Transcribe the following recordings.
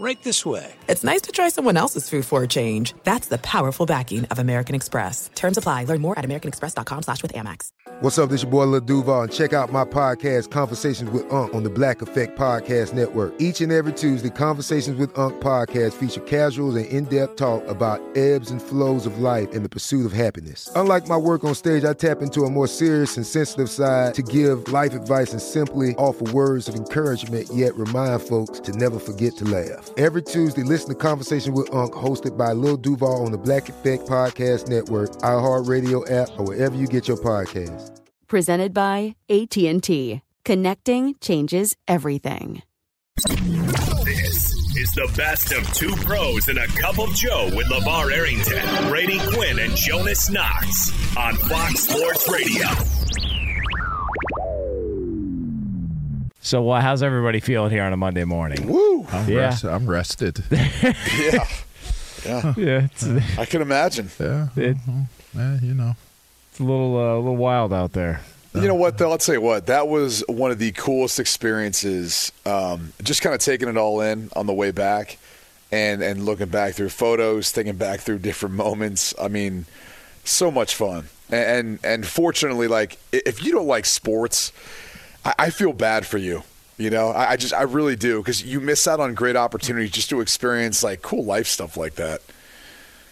Right this way. it's nice to try someone else's food for a change. That's the powerful backing of American Express. Terms apply. Learn more at americanexpress.com slash with Amex. What's up? This your boy Lil Duval, and check out my podcast, Conversations with Unc, on the Black Effect Podcast Network. Each and every Tuesday, Conversations with Unc podcast feature casuals and in-depth talk about ebbs and flows of life and the pursuit of happiness. Unlike my work on stage, I tap into a more serious and sensitive side to give life advice and simply offer words of encouragement, yet remind folks to never forget to laugh. Every Tuesday, listen to Conversation with Unc, hosted by Lil Duval on the Black Effect Podcast Network, iHeartRadio app, or wherever you get your podcasts. Presented by AT&T. Connecting changes everything. This is the best of two pros and a cup of Joe with LeVar Arrington, Brady Quinn, and Jonas Knox on Fox Sports Radio. So, well, how's everybody feeling here on a Monday morning? Woo! I'm, Yeah. rest- I'm rested. Yeah. Yeah. Yeah, it's, I can imagine. yeah. it, Eh, you know. it's a little, uh, a little wild out there. You know what, though? I'll tell you what. That was one of the coolest experiences. Um, just kind of taking it all in on the way back, and and looking back through photos, thinking back through different moments. I mean, so much fun. And and, and fortunately, like if you don't like sports, I, I feel bad for you. You know, I, I just I really do because you miss out on great opportunities just to experience like cool life stuff like that.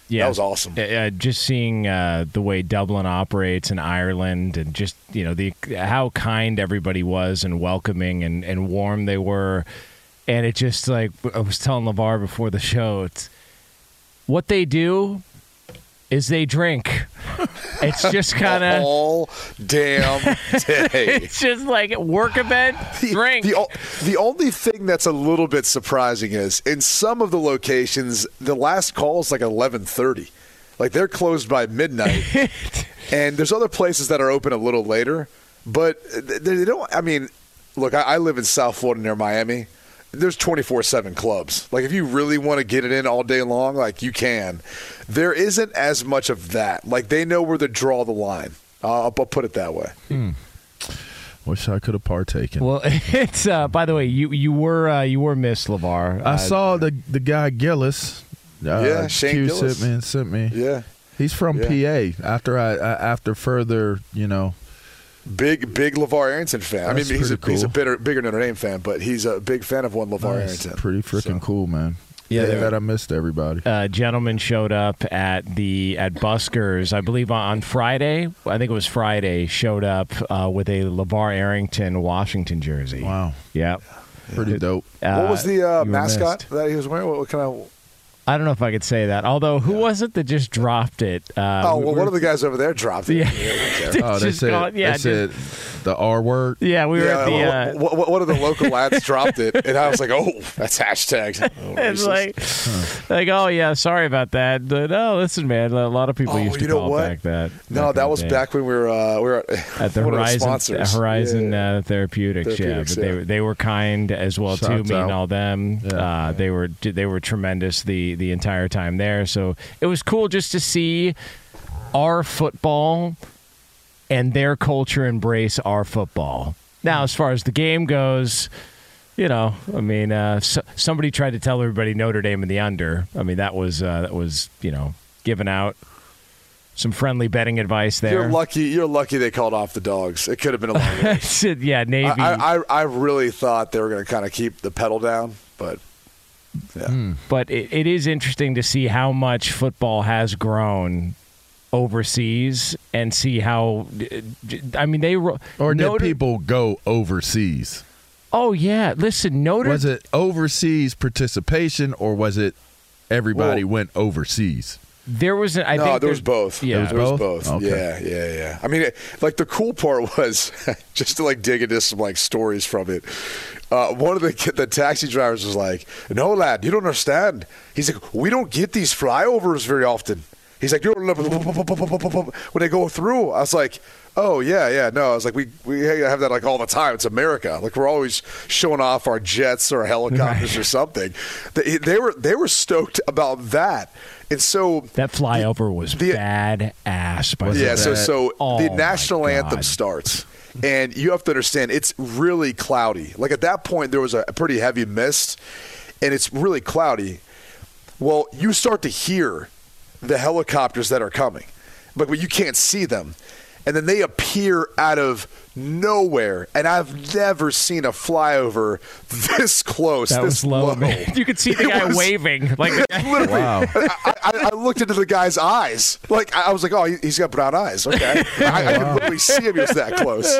Yeah, That was awesome. Uh, just seeing uh, the way Dublin operates in Ireland, and just you know the how kind everybody was and welcoming and, and warm they were, and it just like I was telling Levar before the show, it's what they do is they drink. It's just kind of all damn day. it's just like work event, drink. The, the only thing that's a little bit surprising is in some of the locations, the last call is like eleven thirty, like they're closed by midnight. and there's other places that are open a little later, but they they don't. I mean, look, I, I live in South Florida near Miami. There's 24 7 clubs. Like, if you really want to get it in all day long, like, you can. There isn't as much of that. Like, they know where to draw the line. Uh, I'll put it that way. Wish I could have partaken. well, it's uh, by the way, you you were uh, you were Miss Levar. I Uh, saw the the guy Gillis. Uh, Yeah, Shane Q Gillis. sent me sent me. Yeah. He's from Yeah. PA. After I, I after further, you know, Big, big LeVar Arrington fan. I mean, he's a, pretty he's a cool. bigger, bigger Notre Dame fan, but he's a big fan of one LeVar that's Arrington. pretty freaking cool, man. Yeah, Yeah, that I missed everybody. uh, gentleman showed up at the at Buskers, I believe on Friday. I think it was Friday. Showed up uh, with a Levar Arrington Washington jersey. Wow, Yep. pretty dope. what was the uh, mascot missed. that he was wearing? What, what kind of? I don't know if I could say that. Although, who was it that just dropped it? Uh, Oh, well, we're- one of the guys over there dropped it. Yeah. Oh, they Just said, call- yeah, they said the R word. yeah, we were Yeah, at the. well, Uh, one- one- one of the local lads dropped it, and I was like, "Oh, that's hashtags." Oh, it's racist. like, like, oh yeah, sorry about that. But, oh, listen, man, a lot of people Oh, used to you know call what? back that. no, back that was day. back when we were uh, we were at the Horizon sponsors. Horizon Yeah. uh, Therapeutics, Therapeutics, yeah, but yeah. they they were kind as well too, Shouts me and all them. Yeah. Uh, they were they were tremendous the the entire time there. So it was cool just to see our football and their culture embrace our football. Now, as far as the game goes. You know, I mean, uh, so, somebody tried to tell everybody Notre Dame in the under. I mean, that was uh, that was you know given out some friendly betting advice there. You're lucky. You're lucky they called off the dogs. It could have been a long race. yeah, Navy. I, I, I really thought they were going to kind of keep the pedal down, but yeah. but it, it is interesting to see how much football has grown overseas and see how I mean they ro- Or did Notre- people go overseas? Oh yeah, listen, Notre Was it overseas participation or was it everybody Well- went overseas? there was. I no, think there was both. Yeah, there was both? both. Okay. Yeah, yeah, yeah. I mean, it, like the cool part was just to like dig into some like stories from it. Uh, one of the the taxi drivers was like, "No, lad, you don't understand." He's like, "We don't get these flyovers very often." He's like, "You don't know when they go through." I was like. Oh yeah, yeah. No, I was like, we we have that like all the time. It's America. Like we're always showing off our jets or helicopters or something. They, they were they were stoked about that, and so that flyover was the- bad ass. By yeah, so so Oh, the national anthem starts, and you have to understand it's really cloudy. Like at that point, there was a pretty heavy mist, and it's really cloudy. Well, you start to hear the helicopters that are coming, but but you can't see them, and then they appear out of nowhere. And I've never seen a flyover this close. That this was low, man. You could see the It guy was- waving. Like Literally, Wow. I, I, I looked into the guy's eyes. Like I was like, oh, he- he's got brown eyes. Okay, I, I could literally see him. He was that close.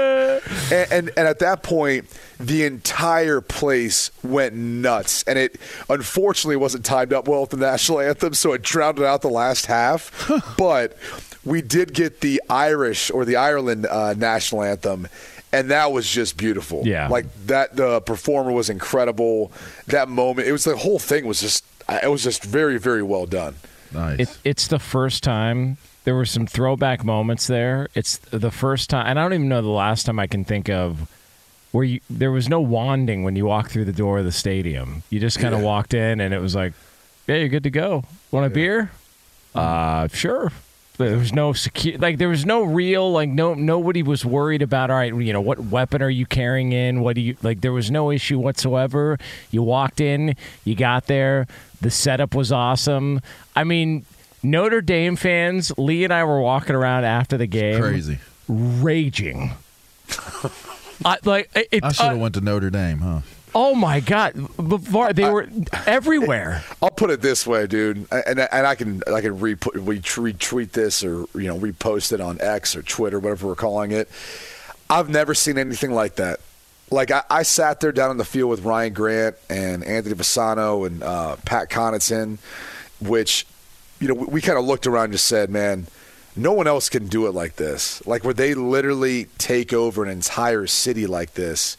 And, and and at that point, the entire place went nuts. And it unfortunately wasn't timed up well with the national anthem, so it drowned out the last half. but we did get the Irish or the Ireland uh, national anthem. And that was just beautiful. Yeah. Like that, the performer was incredible. That moment, it was the whole thing was just, it was just very, very well done. Nice. It, it's the first time there were some throwback moments there. It's the first time, and I don't even know the last time I can think of where you, there was no wanding when you walked through the door of the stadium. You just kind of Yeah. walked in, and it was like, "Yeah, you're good to go. Want a beer? Uh, sure." There was no secure, like there was no real, like no nobody was worried about. All right, you know what weapon are you carrying in? What do you like? There was no issue whatsoever. You walked in, you got there. The setup was awesome. I mean, Notre Dame fans. Lee and I were walking around after the game, Crazy. raging. I, like it, I should have uh, went to Notre Dame, huh? Oh my God! Before they were everywhere. I'll put it this way, dude, and and I can I can re- retweet this or you know repost it on X or Twitter, whatever we're calling it. I've never seen anything like that. Like I, I sat there down in the field with Ryan Grant and Anthony Fasano and uh, Pat Connaughton, which you know we, we kind of looked around and just said, man. No one else can do it like this. Like where they literally take over an entire city like this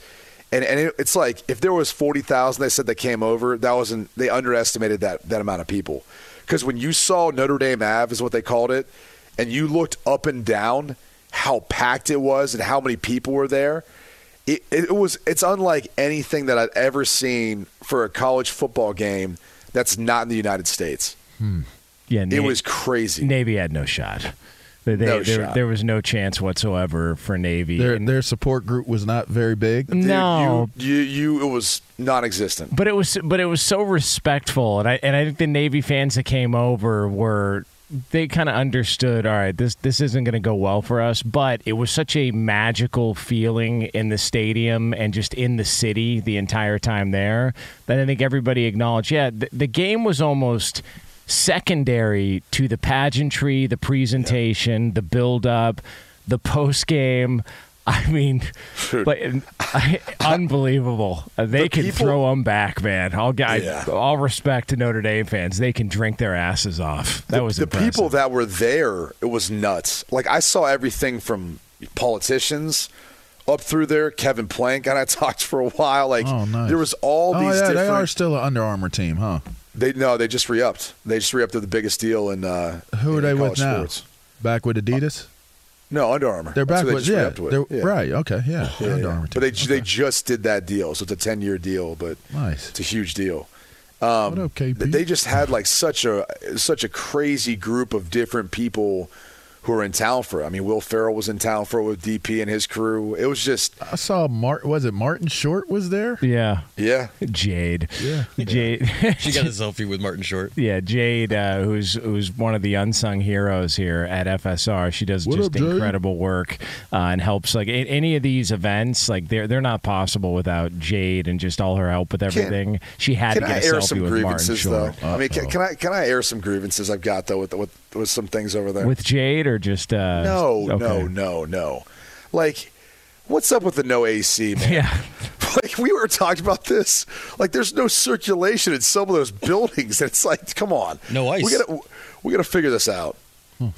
and and it, it's like if there was forty thousand, they said that came over. That wasn't they underestimated that that amount of people because when you saw Notre Dame Ave is what they called it, and you looked up and down how packed it was and how many people were there. It, it was it's unlike anything that I've ever seen for a college football game that's not in the United States. Hmm. Yeah, It was crazy. Navy had no shot. They, they- No there, shot. there was no chance whatsoever for Navy. Their And- their support group was not very big. Dude, no, you, you you it was non-existent. but it was but it was so respectful, and I and I think the Navy fans that came over were they kind of understood. All right, this this isn't going to go well for us, but it was such a magical feeling in the stadium and just in the city the entire time there that I think everybody acknowledged. Yeah, the, the game was almost secondary to the pageantry, the presentation, the build up, the post game. I mean, but I, unbelievable. They The can people- throw them back, man. I'll I, Yeah. all respect to Notre Dame fans. They can drink their asses off. That the, was the impressive. people that were there. It was nuts. Like I saw everything from politicians up through there. Kevin Plank and I talked for a while. Like Oh, nice. there was all oh, these yeah, different. they are still an Under Armour team, huh? They no, they just re-upped. They just re-upped to the biggest deal in. Uh, Who are in they with now? Sports. Back with Adidas? No, Under Armour. They're back they with just yeah, with. Yeah. right. Okay, yeah, Yeah, Under. Armour But they team. they just did that deal, so it's a ten year deal. But nice. it's a huge deal. Um, What up, KP? They just had like such a such a crazy group of different people who were in town for. it. I mean, Will Ferrell was in town for it with DP and his crew. It was just I saw Mart. Was it Martin Short was there? yeah, yeah. Jade. Yeah. Jade. She got a selfie with Martin Short. Yeah, Jade, uh, who's who's one of the unsung heroes here at FSR. She does What just up, Jade? incredible work uh, and helps like a- any of these events. Like they're they're not possible without Jade and just all her help with everything. she had Can to get a air selfie some with Martin grievances Short. though? I mean, can, can I can I air some grievances I've got though with with, with some things over there? With Jade or just uh, no, okay. no, no, no. Like, what's up with the no AC, man? Yeah, Like we were talking about this. Like, there's no circulation in some of those buildings, and it's like, come on, No ice. We gotta we got to figure this out.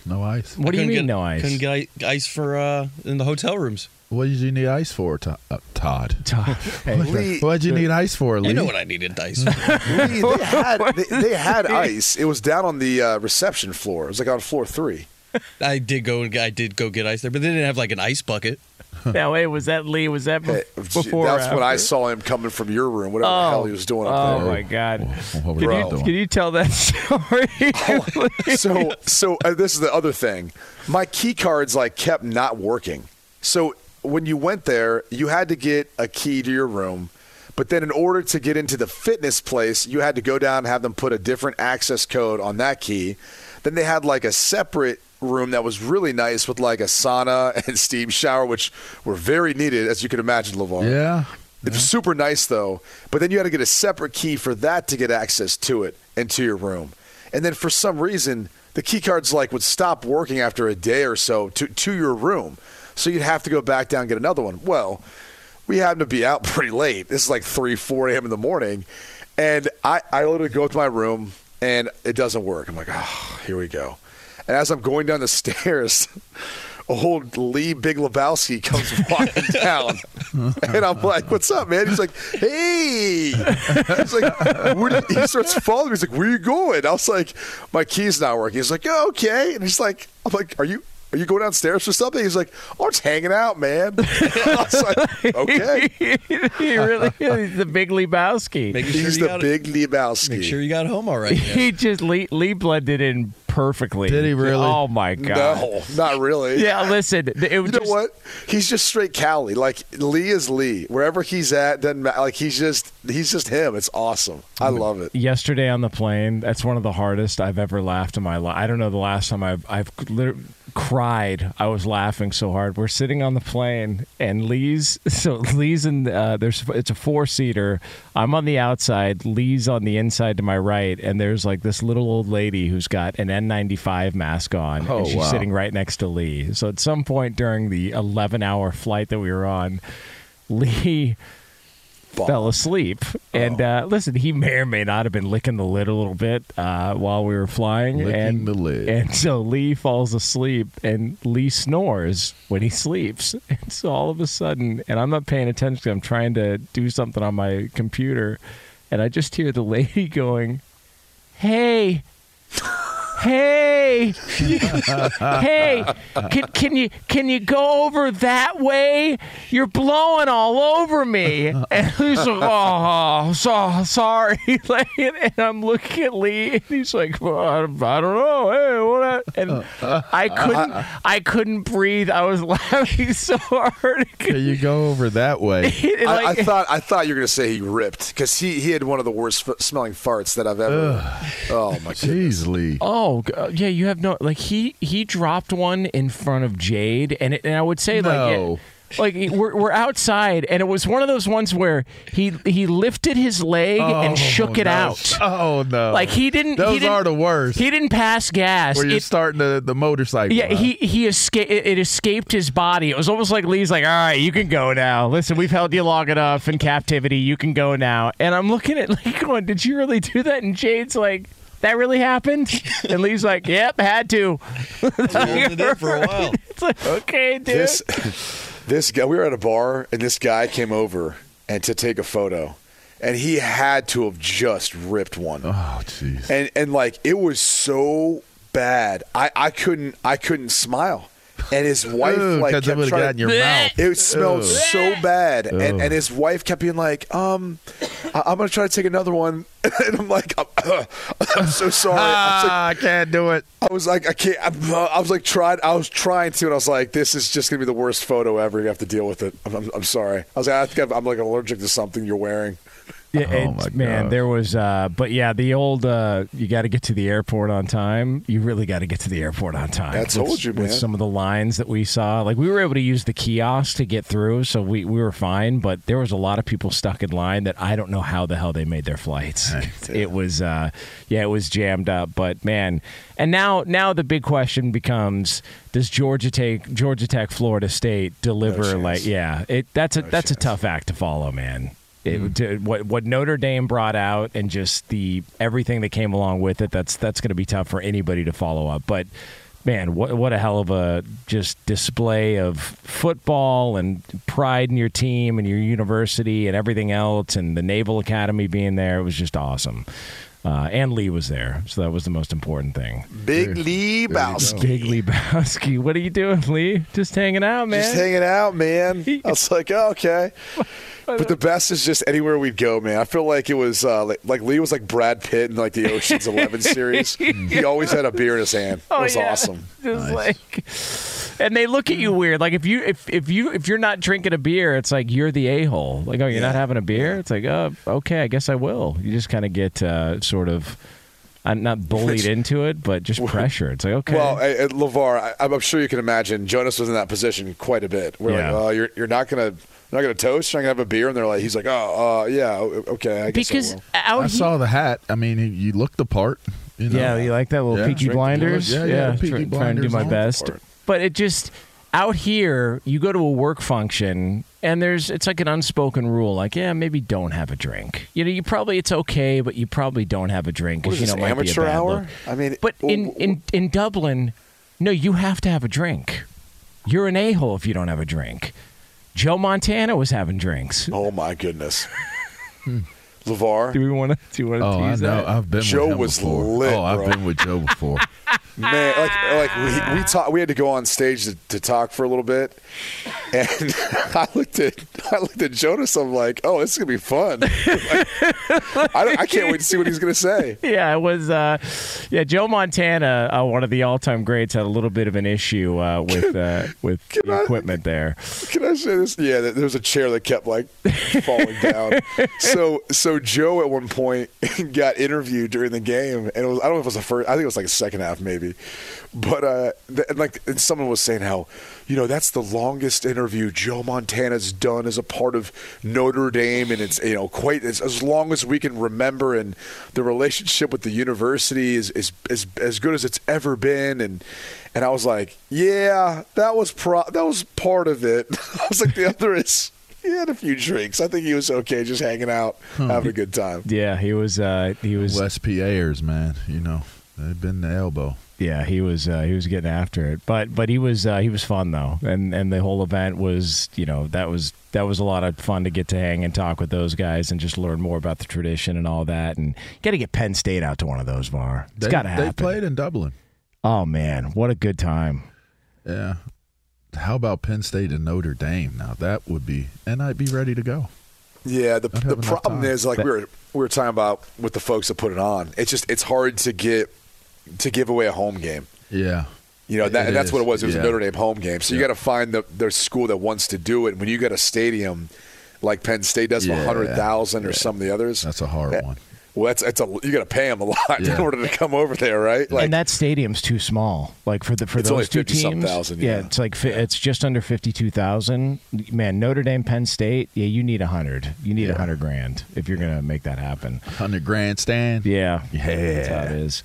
No ice. What do you mean get- no ice? Couldn't get ice for uh, in the hotel rooms. What did you need ice for, To- uh, Todd? Hey, Lee, What'd you need ice for, Lee? I know what I needed ice for. Lee, they had they, they had ice. It was down on the uh, reception floor. It was like on floor three. I did go and I did go get ice there, but they didn't have like an ice bucket. now wait, was that Lee? Was that Hey, before? that's when I saw him coming from your room. Whatever the Oh. hell he was doing up Oh there. Oh my god! What were Can you you, doing? can you tell that story? so so uh, this is the other thing. My key cards like kept not working. So when you went there, you had to get a key to your room. But then in order to get into the fitness place, you had to go down and have them put a different access code on that key. Then they had like a separate room that was really nice with like a sauna and steam shower, which were very needed, as you can imagine, LeVar. Yeah. It was super nice though, but then you had to get a separate key for that to get access to it and to your room. And then for some reason, the key cards like would stop working after a day or so to to your room. So you'd have to go back down and get another one. Well, we happened to be out pretty late. This is like three, four a.m. in the morning, and I I literally go to my room and it doesn't work. I'm like, oh, here we go. And as I'm going down the stairs, old Lee Big Lebowski comes walking down. And I'm like, what's up, man? He's like, hey. He's like, where do he starts following me. He's like, where you going? I was like, my key's not working. He's like, oh, okay. And he's like, I'm like, are you are you going downstairs for something? He's like, oh, I'm just hanging out, man. I was like, okay. he really is the big Lebowski. Sure He's the got big Lebowski. Make sure you got home all right. man. he just Lee, Lee blended in perfectly. Did he really? Oh my god! No, not really. Yeah, listen. It was You know just, what? He's just straight Cali. Like Lee is Lee. Wherever he's at, doesn't matter. Like he's just he's just him. It's awesome. I love it. yesterday on the plane that's one of the hardest i've ever laughed in my life i don't know the last time i've i've liter- cried. I was laughing so hard. We're sitting on the plane and lee's so lee's in uh, there's it's a four seater i'm on the outside. Lee's on the inside to my right and there's like this little old lady who's got an n95 mask on Oh, and she's wow. sitting right next to lee. So at some point during the 11 hour flight that we were on lee fell asleep. And uh, listen, he may or may not have been licking the lid a little bit uh, while we were flying. Licking and, the lid. And so Lee falls asleep, and Lee snores when he sleeps. And so all of a sudden, and I'm not paying attention I'm trying to do something on my computer, and I just hear the lady going, "Hey." Hey, hey, can, can you can you go over that way? You're blowing all over me. And he's like, oh, so sorry. Like, and I'm looking at Lee, and he's like, well, I, don't- I don't know. Hey, what? And I couldn't, I couldn't breathe. I was laughing so hard. Can you go over that way? And, I, I thought I thought you were gonna say he ripped because he, he had one of the worst f- smelling farts that I've ever. Oh my goodness. Jeez, Lee. Oh Oh, g- uh, yeah, you have no like he he dropped one in front of Jade, and it, and I would say like No. it- like we're we're outside, and it was one of those ones where he he lifted his leg and oh, shook it no. out. Oh no! Like he didn't. Those he didn't, are the worst. He didn't pass gas. Where you're It- starting the, the motorcycle. yeah, huh? he he escaped. It, it escaped his body. It was almost like Lee's like, "All right, you can go now. Listen, we've held you long enough in captivity. You can go now." And I'm looking at Lee going, "Did you really do that?" And Jade's like, "That really happened?" And Lee's like, "Yep, had to." Holding it in for a while. It's like, okay, dude. This this guy. We were at a bar and this guy came over and to take a photo, and he had to have just ripped one. Oh, jeez. and and like it was so bad. I I couldn't I couldn't smile. And his wife like because it kept trying got in your Blech. mouth. It smelled Ugh. so bad, and, and his wife kept being like, "Um, I- I'm gonna try to take another one," and I'm like, "I'm, I'm so sorry." I was like, Ah, I can't do it. I was like, I can't. I'm, uh, I was like, tried. I was trying to, and I was like, this is just gonna be the worst photo ever. You have to deal with it. I'm, I'm, I'm sorry. I was like, I think I'm, I'm like allergic to something you're wearing. Yeah, Oh, it's- my man, there was, uh, but yeah, the old, uh, you got to get to the airport on time. You really got to get to the airport on time. I told With- you, With some of the lines that we saw, like we were able to use the kiosk to get through, so we, we were fine. But there was a lot of people stuck in line that I don't know how the hell they made their flights. it was, uh, yeah, it was jammed up. But man, and now now the big question becomes: Does Georgia take Georgia Tech, Florida State deliver? chance. like, yeah, it that's a that's a tough act to follow, man. It, to, what what Notre Dame brought out and just the everything that came along with it. That's that's going to be tough for anybody to follow up. But man, what what a hell of a just display of football and pride in your team and your university and everything else, and the Naval Academy being there. It was just awesome. Uh, and Lee was there, so that was the most important thing. Big Lee Bowski. Big Lee Bowski. What are you doing, Lee? Just hanging out, man. Just hanging out, man. I was like, oh, okay. But the best is just anywhere we'd go, man. I feel like it was uh, like, like Lee was like Brad Pitt in like the Ocean's Eleven series. He always had a beer in his hand. Oh, it was yeah. awesome. Just like, and they look at you weird. Like if you if if you if you're not drinking a beer, it's like you're the a hole. Like oh, you're not having a beer. It's like oh, okay, I guess I will. You just kind of get uh, sort of. I'm not bullied into it, but just pressure. It's like okay. Well, at, at Levar, I, I'm sure you can imagine Jonas was in that position quite a bit. We're Yeah. like, oh, you're you're not gonna not gonna toast. You're not gonna have a beer, and they're like, he's like, oh, uh, yeah, okay, I guess I because will. out I he- saw the hat. I mean, you looked the part. You know? Yeah, you like that little Yeah. Peaky Blinders? blood. Yeah, yeah, Peaky try- trying to do my best. But it just out here, you go to a work function and there's it's like an unspoken rule, like yeah, maybe don't have a drink. You know, you probably it's okay, but you probably don't have a drink What is you this, know it might be a amateur bad hour? look. I mean, But in in in Dublin, no, you have to have a drink. You're an a hole if you don't have a drink. Joe Montana was having drinks. Oh my goodness, Levar. Do we want to? Do you want to Oh, I tease know. that? I've been with Joe with him was before. lit, oh, I've bro. been with Joe before. Man, like like we we talk, we had to go on stage to, to talk for a little bit, and I looked at I looked at Jonas. I'm like, oh, this is gonna be fun. Like, I, I can't wait to see what he's gonna say. yeah, it was. Uh, yeah, Joe Montana, uh, one of the all-time greats, had a little bit of an issue uh, with uh, with the equipment there. Can I say this? Yeah, there was a chair that kept like falling down. So so Joe at one point got interviewed during the game, and it was I don't know if it was the first. I think it was like the second half maybe, but uh, th- like and someone was saying how you know that's the longest interview Joe Montana's done as a part of Notre Dame, and it's you know quite as, as long as we can remember, and the relationship with the university is is, is as good as it's ever been, and and I was like, yeah, that was pro- that was part of it. I was like, the other is he had a few drinks. I think he was okay, just hanging out, having a good time. Yeah, he was. Uh, he was. West PAers, man. You know, they've been the elbow. Yeah, he was. Uh, he was getting after it, but but he was. Uh, he was fun though, and and the whole event was. You know, that was that was a lot of fun to get to hang and talk with those guys and just learn more about the tradition and all that. And got to get Penn State out to one of those, Var. It's They, got to happen. they played in Dublin. Oh man, what a good time! Yeah. How about Penn State and Notre Dame? Now that would be, and I'd be ready to go. Yeah, the the problem time. is like we were we were talking about with the folks that put it on. It's just it's hard to get to give away a home game. Yeah. You know, that, and that's is, what it was. It was yeah. a Notre Dame home game. So you got to find the their school that wants to do it. When you got a stadium like Penn State does, for Yeah, hundred thousand or yeah. some of the others, That's a hard that- one. Well, that's it's a you got to pay them a lot Yeah. in order to come over there, right? Like and that stadium's too small. Like for the for It's those only two teams, thousand, yeah. yeah. it's like fi- it's just under fifty two thousand. Man, Notre Dame, Penn State, yeah, you need a hundred. You need a hundred grand if you're gonna make that happen. Hundred grand stand, Yeah, Yeah. that's how it is.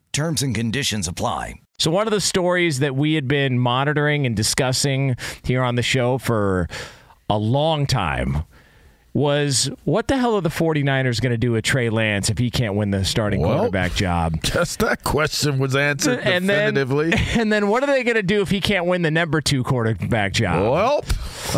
Terms and conditions apply. So, one of the stories that we had been monitoring and discussing here on the show for a long time was what the hell are the 49ers going to do with Trey Lance if he can't win the starting Well, quarterback job? Guess that question was answered And then, definitively. and then what are they going to do if he can't win the number two quarterback job? Well,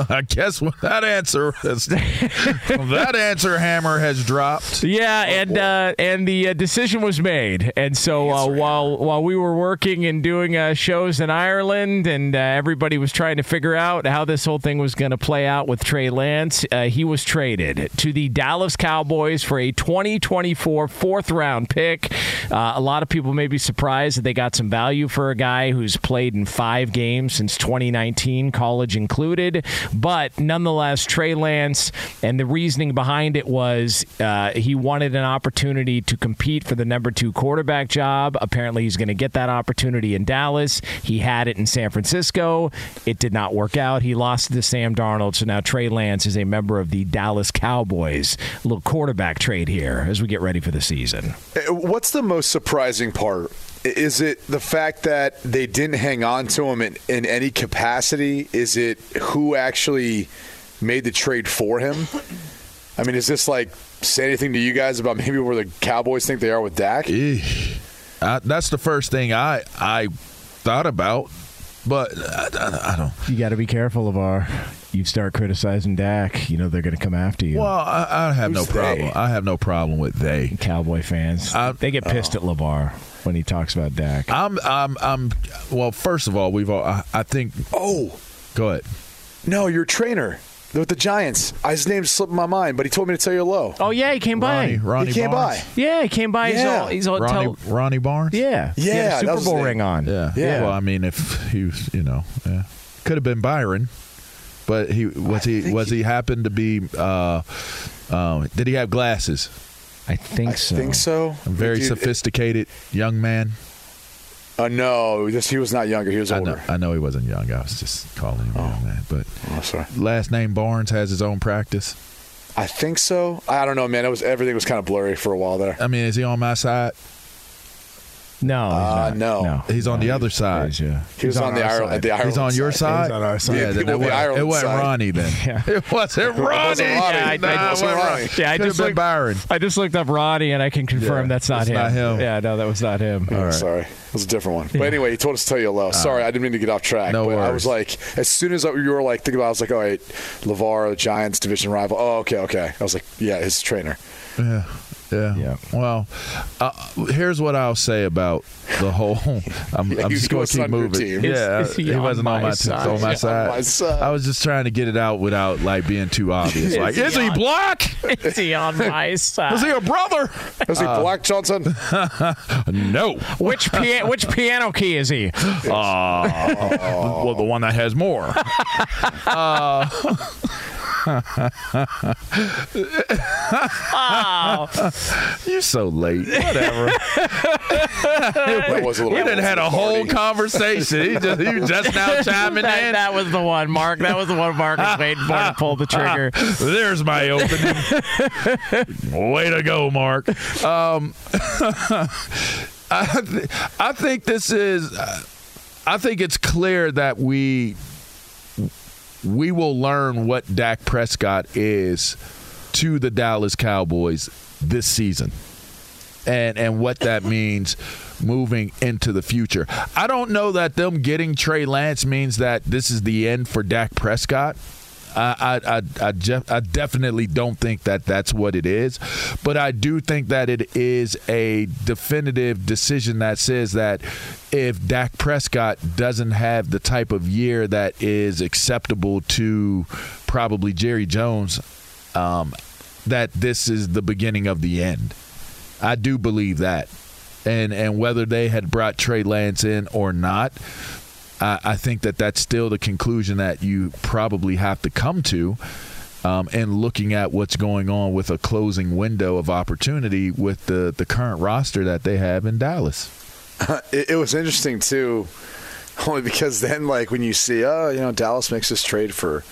I guess with that answer, is, that answer hammer has dropped. Yeah, and uh, and the uh, decision was made, and so uh, while while we were working and doing uh, shows in Ireland, and uh, everybody was trying to figure out how this whole thing was going to play out with Trey Lance, uh, he was traded to the Dallas Cowboys for a 2024 fourth round pick. Uh, a lot of people may be surprised that they got some value for a guy who's played in five games since 2019, college included, but nonetheless, Trey Lance, and the reasoning behind it was uh, he wanted an opportunity to compete for the number two quarterback job. Apparently, he's going to get that opportunity in Dallas. He had it in San Francisco. It did not work out. He lost to Sam Darnold, so now Trey Lance is a member of the Dallas Cowboys. A little quarterback trade here as we get ready for the season. Uh, What's the most surprising part? Is it the fact that they didn't hang on to him in, in any capacity? Is it who actually made the trade for him? I mean, is this like say anything to you guys about maybe where the Cowboys think they are with Dak? I, that's the first thing I I thought about, but I, I, I don't. You got to be careful of our. You start criticizing Dak, you know they're going to come after you. Well, I, I have no Who's problem. they? I have no problem with they Cowboy fans. they get pissed at Levar when he talks about Dak. I'm I'm I'm. Well, first of all, we've all. I, I think. Oh, go ahead. No, your trainer with the Giants. Uh, His name slipped my mind, but he told me to tell you hello. Oh yeah, he came by. Ronnie, Ronnie he came Barnes. by. Yeah, he came by. He's Yeah. all. He's all. Ronnie, tell- Ronnie Barnes. yeah. He had a Yeah, Super Bowl ring on. Yeah. Yeah. Well, I mean, if he was, you know, yeah. could have been Byron, but he was he was he happened to be. Uh, um, did he have glasses? I think I so. think so. A very Dude, sophisticated young man. Uh, no, this, he was not younger. He was I know, older. I know he wasn't young. I was just calling him young man. But Oh, sorry. last name Barnes has his own practice. I think so. I don't know, man. It was everything was kind of blurry for a while there. I mean, is he on my side? No, he's Uh, not. no. He's on the other side. Yeah. He was on, the our Ireland. side. The Ireland He's on your side. He's on our side. Yeah, Yeah, then people it on the wasn't, Ireland it wasn't. Ronnie then. Yeah. It wasn't Ronnie. Yeah, I, Nah, I it just, wasn't Ronnie. Ronnie. yeah, I just looked, Byron. I just looked up Ronnie, and I can confirm Yeah, that's not that's him. not him. Yeah, no, that was not him. Oh, Sorry, it was a different one. But anyway, he told us to tell you hello. Sorry, I didn't mean to get off track. No but I was like, as soon as you were like thinking about, it, I was like, all right, wait, Levar, the Giants division rival. Oh, okay, okay. I was like, yeah, his trainer. Yeah. Yeah. Yeah. Well, uh, here's what I'll say about the whole. I'm, Yeah, I'm just going to keep moving. team. Yeah, Is- is he he on wasn't on my my, side? on my Yeah, side. on my side. I was just trying to get it out without like being too obvious. Is like, he is he on- black? Is he on my side? Is he a brother? Is he Black Johnson? no. which pia- which piano key is he? Uh, well, the one that has more. uh, You're so late. Whatever. was a little- we done had a whole conversation. He just, you just now chiming that, in. that was the one, Mark. That was the one Mark was waiting for to pull the trigger. There's my opening. Way to go, Mark. Um, I, th- I think this is. I think it's clear that we we will learn what Dak Prescott is to the Dallas Cowboys this season, and and what that means moving into the future. I don't know that them getting Trey Lance means that this is the end for Dak Prescott. I, I, I, I, I definitely don't think that that's what it is, but I do think that it is a definitive decision that says that if Dak Prescott doesn't have the type of year that is acceptable to probably Jerry Jones, um, that this is the beginning of the end. I do believe that, and and whether they had brought Trey Lance in or not, I, I think that that's still the conclusion that you probably have to come to. Um, and looking at what's going on with a closing window of opportunity with the, the current roster that they have in Dallas. it, it was interesting too, only because then like when you see, oh, you know, Dallas makes this trade for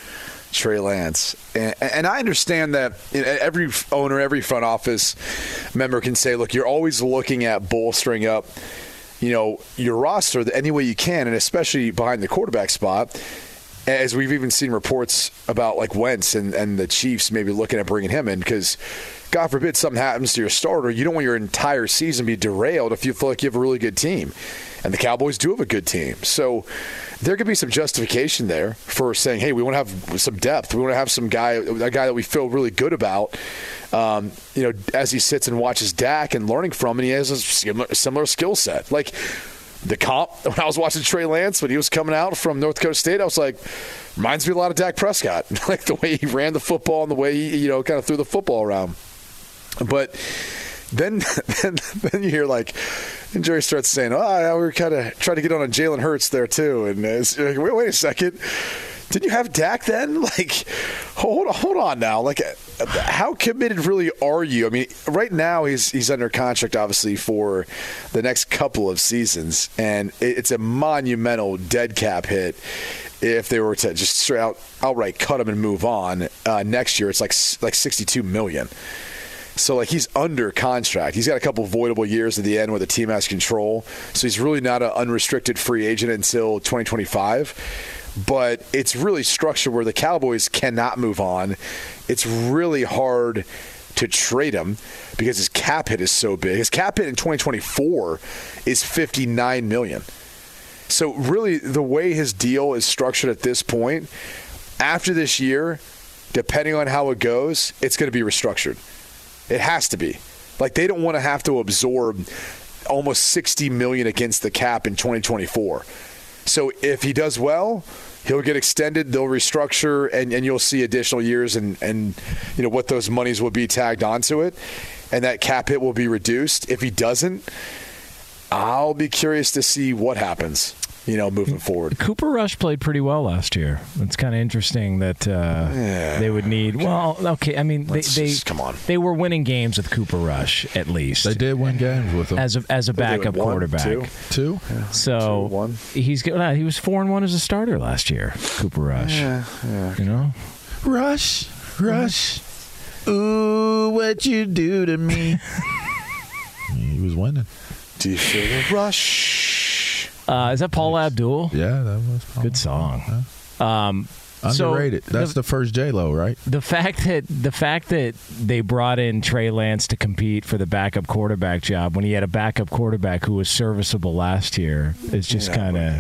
Trey Lance, and, and I understand that every owner, every front office member can say, look, you're always looking at bolstering up, you know, your roster any way you can, and especially behind the quarterback spot. As we've even seen reports about like Wentz and, and the Chiefs maybe looking at bringing him in because God forbid something happens to your starter, you don't want your entire season to be derailed if you feel like you have a really good team. And the Cowboys do have a good team. So there could be some justification there for saying, hey, we want to have some depth. We want to have some guy, a guy that we feel really good about. Um, you know, as he sits and watches Dak and learning from, and he has a similar, similar skill set. Like the comp when I was watching Trey Lance when he was coming out from North Dakota State, I was like, reminds me a lot of Dak Prescott, like the way he ran the football and the way he, you know, kind of threw the football around. But then, then, then you hear like, and Jerry starts saying, "Oh, yeah, we were kind of trying to get on a Jalen Hurts there too." And it's like, wait, wait a second, didn't you have Dak then? Like, hold on, hold on now. Like, how committed really are you? I mean, right now he's he's under contract, obviously for the next couple of seasons, and it's a monumental dead cap hit. If they were to just straight out outright cut him and move on uh, next year, it's like like sixty two million. So like he's under contract. He's got a couple voidable years at the end where the team has control. So he's really not an unrestricted free agent until 2025. But it's really structured where the Cowboys cannot move on. It's really hard to trade him because his cap hit is so big. His cap hit in 2024 is 59 million. So really the way his deal is structured at this point, after this year, depending on how it goes, it's going to be restructured. It has to be. Like they don't want to have to absorb almost 60 million against the cap in 2024. So if he does well, he'll get extended, they'll restructure and, and you'll see additional years and, and you know what those monies will be tagged onto it and that cap hit will be reduced. If he doesn't, I'll be curious to see what happens, you know, moving forward. Cooper Rush played pretty well last year. It's kind of interesting that uh, they would need. Well, okay, I mean, they, Let's they just- come on. They were winning games with Cooper Rush at least. They did win games with him. as a as a They backup one, quarterback. two. Two? So Two, one. he's good. uh, He was four and one as a starter last year. Cooper Rush. Yeah, yeah. You know. Rush, rush. Ooh, what you do to me? he was winning. Do you feel the rush? Uh, is that Paula Abdul? Yeah, that was Good song. Um, so underrated. That's the, first J Lo, right? the fact that the fact that they brought in Trey Lance to compete for the backup quarterback job when he had a backup quarterback who was serviceable last year is just kind of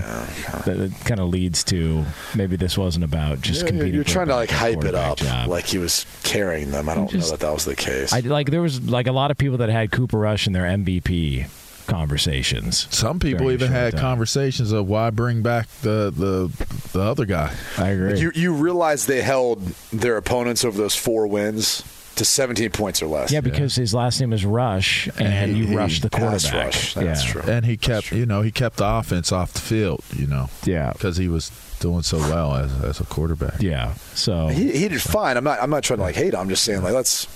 that kind of leads to maybe this wasn't about just Yeah, competing. you're for a trying to like hype it up job. like he was carrying them. I don't Just- know that that was the case. I like there was like a lot of people that had Cooper Rush in their MVP conversations. Some people even had time. conversations of why bring back the the the other guy. I agree. you you realize they held their opponents over those four wins to 17 points or less. Yeah, because his last name is Rush, and, he- you he rush the pass quarterback. rush. That's yeah. true. And he kept, you know, he kept the offense off the field, you know, Yeah. because he was doing so well as, as a quarterback. Yeah. So He, he did fine. I'm not. I'm not trying to like hate. him. I'm just saying like let's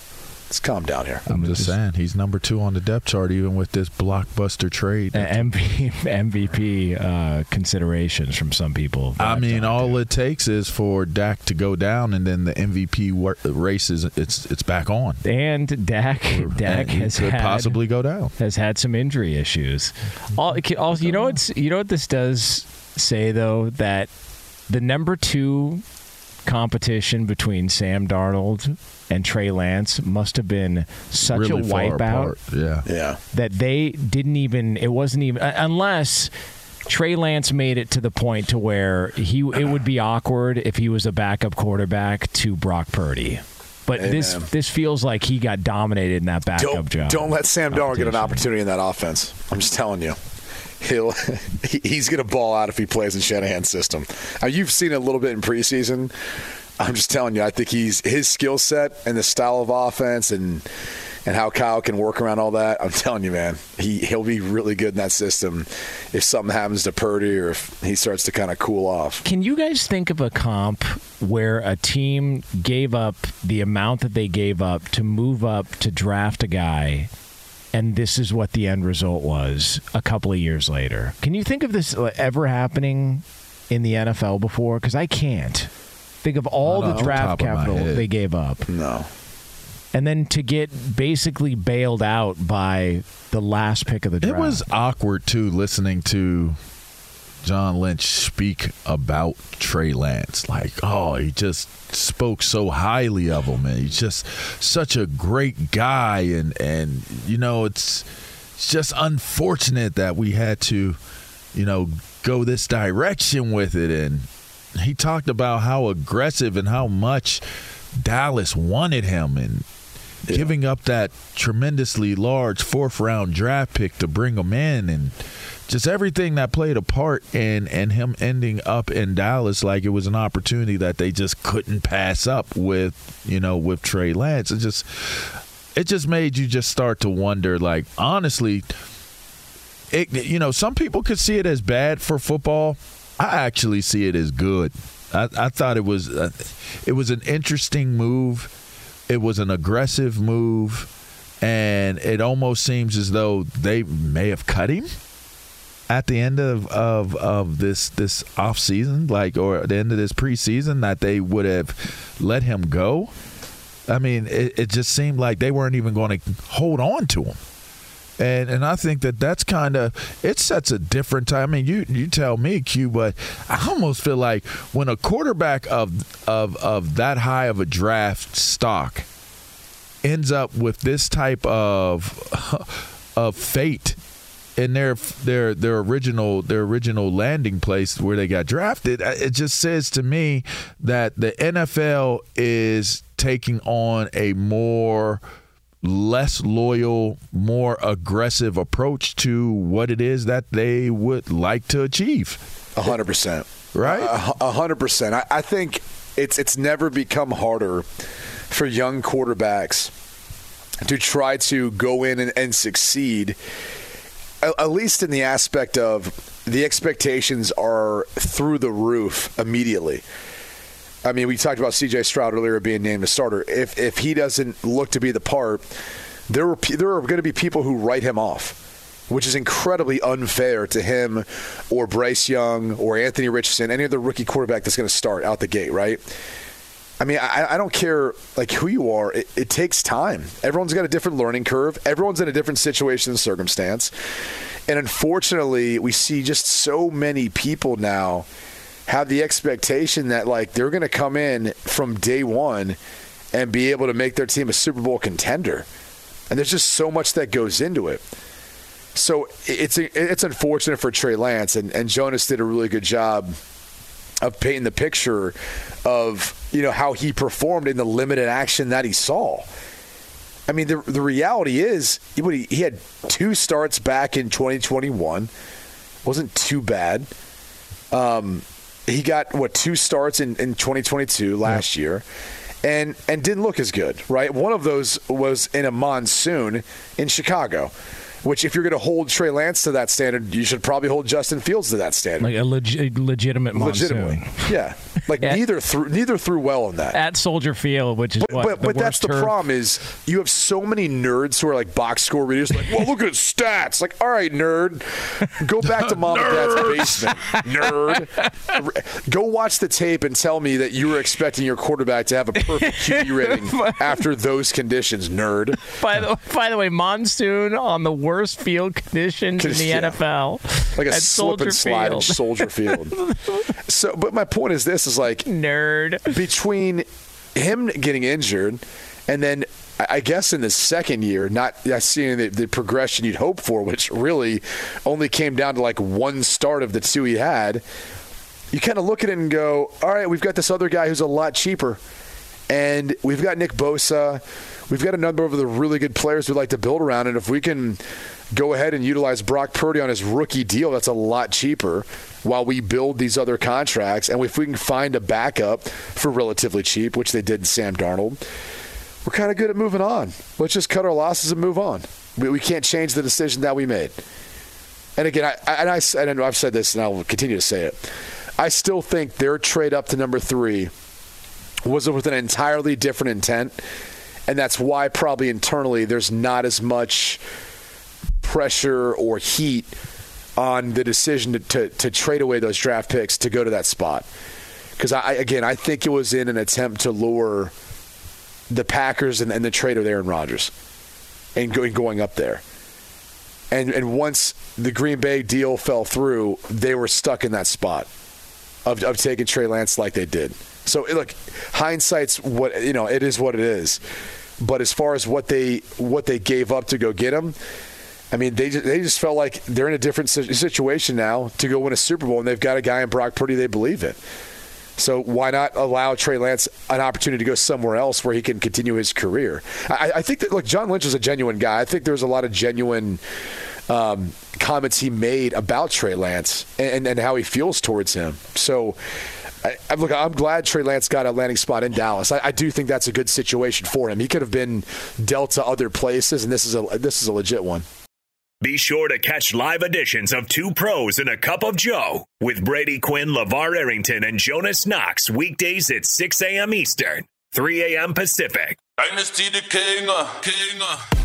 let's calm down here. I'm just saying he's number two on the depth chart, even with this blockbuster trade. MP, MVP uh, considerations from some people. I mean, all it takes is for Dak to go down, and then the MVP wor- race is it's it's back on. and Dak Dak And has could had, possibly go down. has had some injury issues. All, all you know what's you know what this does say though that the number two competition between Sam Darnold and Trey Lance must have been such really a wipeout. Yeah. Yeah. that they didn't even it wasn't even uh, unless Trey Lance made it to the point to where he it would be awkward if he was a backup quarterback to Brock Purdy. But this Amen. this feels like he got dominated in that backup Don't job. don't let Sam Darnold get an opportunity in that offense. I'm just telling you. He'll he's going to ball out if he plays in Shanahan's system. Now, you've seen it a little bit in preseason. I'm just telling you. I think he's his skill set and the style of offense and and how Kyle can work around all that. I'm telling you, man, he he'll be really good in that system. If something happens to Purdy or if he starts to kind of cool off. Can you guys think of a comp where a team gave up the amount that they gave up to move up to draft a guy, and this is what the end result was a couple of years later? Can you think of this ever happening in the NFL before? Because I can't think of all Not the draft top of my capital they gave up, No. and then to get basically bailed out by the last pick of the draft. It was awkward too listening to John Lynch speak about Trey Lance. Like, oh, he just spoke so highly of him, and he's just such a great guy. And and you know, it's it's just unfortunate that we had to, you know, go this direction with it. And he talked about how aggressive and how much Dallas wanted him, and giving up that tremendously large fourth round draft pick to bring him in and just everything that played a part in and him ending up in Dallas like it was an opportunity that they just couldn't pass up with you know with Trey Lance. It just it just made you just start to wonder like honestly it you know some people could see it as bad for football I actually see it as good I, I thought it was uh, it was an interesting move it was an aggressive move and it almost seems as though they may have cut him at the end of, of, of this this off season, like or at the end of this preseason, that they would have let him go. I mean, it, it just seemed like they weren't even going to hold on to him. And and I think that that's kind of it sets a different time. I mean, you you tell me, Q, but I almost feel like when a quarterback of of of that high of a draft stock ends up with this type of of fate in their their their original their original landing place where they got drafted, uh, it just says to me that the NFL is taking on a more less loyal, more aggressive approach to what it is that they would like to achieve. A hundred percent. Right? A hundred percent. I- I think it's it's never become harder for young quarterbacks to try to go in and, and succeed. At least in the aspect of the expectations are through the roof immediately. I mean, we talked about C.J. Stroud earlier being named a starter. If if he doesn't look to be the part, there were there are going to be people who write him off, which is incredibly unfair to him, or Bryce Young, or Anthony Richardson, any other rookie quarterback that's going to start out the gate, right? I mean, I, I don't care like who you are. It, it takes time. Everyone's got a different learning curve. Everyone's in a different situation and circumstance, and unfortunately, we see just so many people now have the expectation that like they're going to come in from day one and be able to make their team a Super Bowl contender, and there's just so much that goes into it. So it's it's unfortunate for Trey Lance, and, and Jonas did a really good job of painting the picture of you know how he performed in the limited action that he saw. I mean, the the reality is he, he had two starts back in 2021, wasn't too bad. Um, he got what two starts in, in 2022 last year, and and didn't look as good, right? One of those was in a monsoon in Chicago. Which, if you're going to hold Trey Lance to that standard, you should probably hold Justin Fields to that standard. Like a leg- legitimate monsoon. Legitimately, yeah. Like neither threw neither threw well in that. At Soldier Field, which is But, what but, but that's worst the turf. problem is you have so many nerds who are like box score readers like well look at his stats like all right nerd go back to mom and dad's basement nerd go watch the tape and tell me that you were expecting your quarterback to have a perfect QB rating after those conditions nerd By the by the way, monsoon on the worst field conditions in the Yeah. NFL, like a at slip Soldier and slide in Field. Soldier Field. so, but my point is this: is like nerd between him getting injured and then. I guess in the second year, not seeing the, the progression you'd hope for, which really only came down to like one start of the two he had. You kind of look at it and go, "All right, we've got this other guy who's a lot cheaper, and we've got Nick Bosa. We've got a number of the really good players we'd like to build around, and if we can go ahead and utilize Brock Purdy on his rookie deal, that's a lot cheaper while we build these other contracts. And if we can find a backup for relatively cheap, which they did in Sam Darnold, we're kind of good at moving on. Let's just cut our losses and move on. We, we can't change the decision that we made. And again, I, and I, and I've said this, and I will continue to say it. I still think their trade up to number three was it with an entirely different intent, and that's why probably internally there's not as much pressure or heat on the decision to, to, to trade away those draft picks to go to that spot. Because I again, I think it was in an attempt to lure the Packers and, and the trade of Aaron Rodgers, and going going up there. And and once the Green Bay deal fell through, they were stuck in that spot of, of taking Trey Lance like they did. So look, hindsight's what you know. It is what it is. But as far as what they what they gave up to go get him, I mean, they just, they just felt like they're in a different situation now to go win a Super Bowl, and they've got a guy in Brock Purdy they believe in. So why not allow Trey Lance an opportunity to go somewhere else where he can continue his career? I, I think that look, John Lynch is a genuine guy. I think there's a lot of genuine um, comments he made about Trey Lance and, and how he feels towards him. So. I, I, look, I'm glad Trey Lance got a landing spot in Dallas. I, I do think that's a good situation for him. He could have been dealt to other places, and this is a this is a legit one. Be sure to catch live editions of Two Pros and a Cup of Joe with Brady Quinn, LaVar Arrington, and Jonas Knox weekdays at 6 a.m. Eastern, 3 a.m. Pacific. Dynasty the King, uh, King.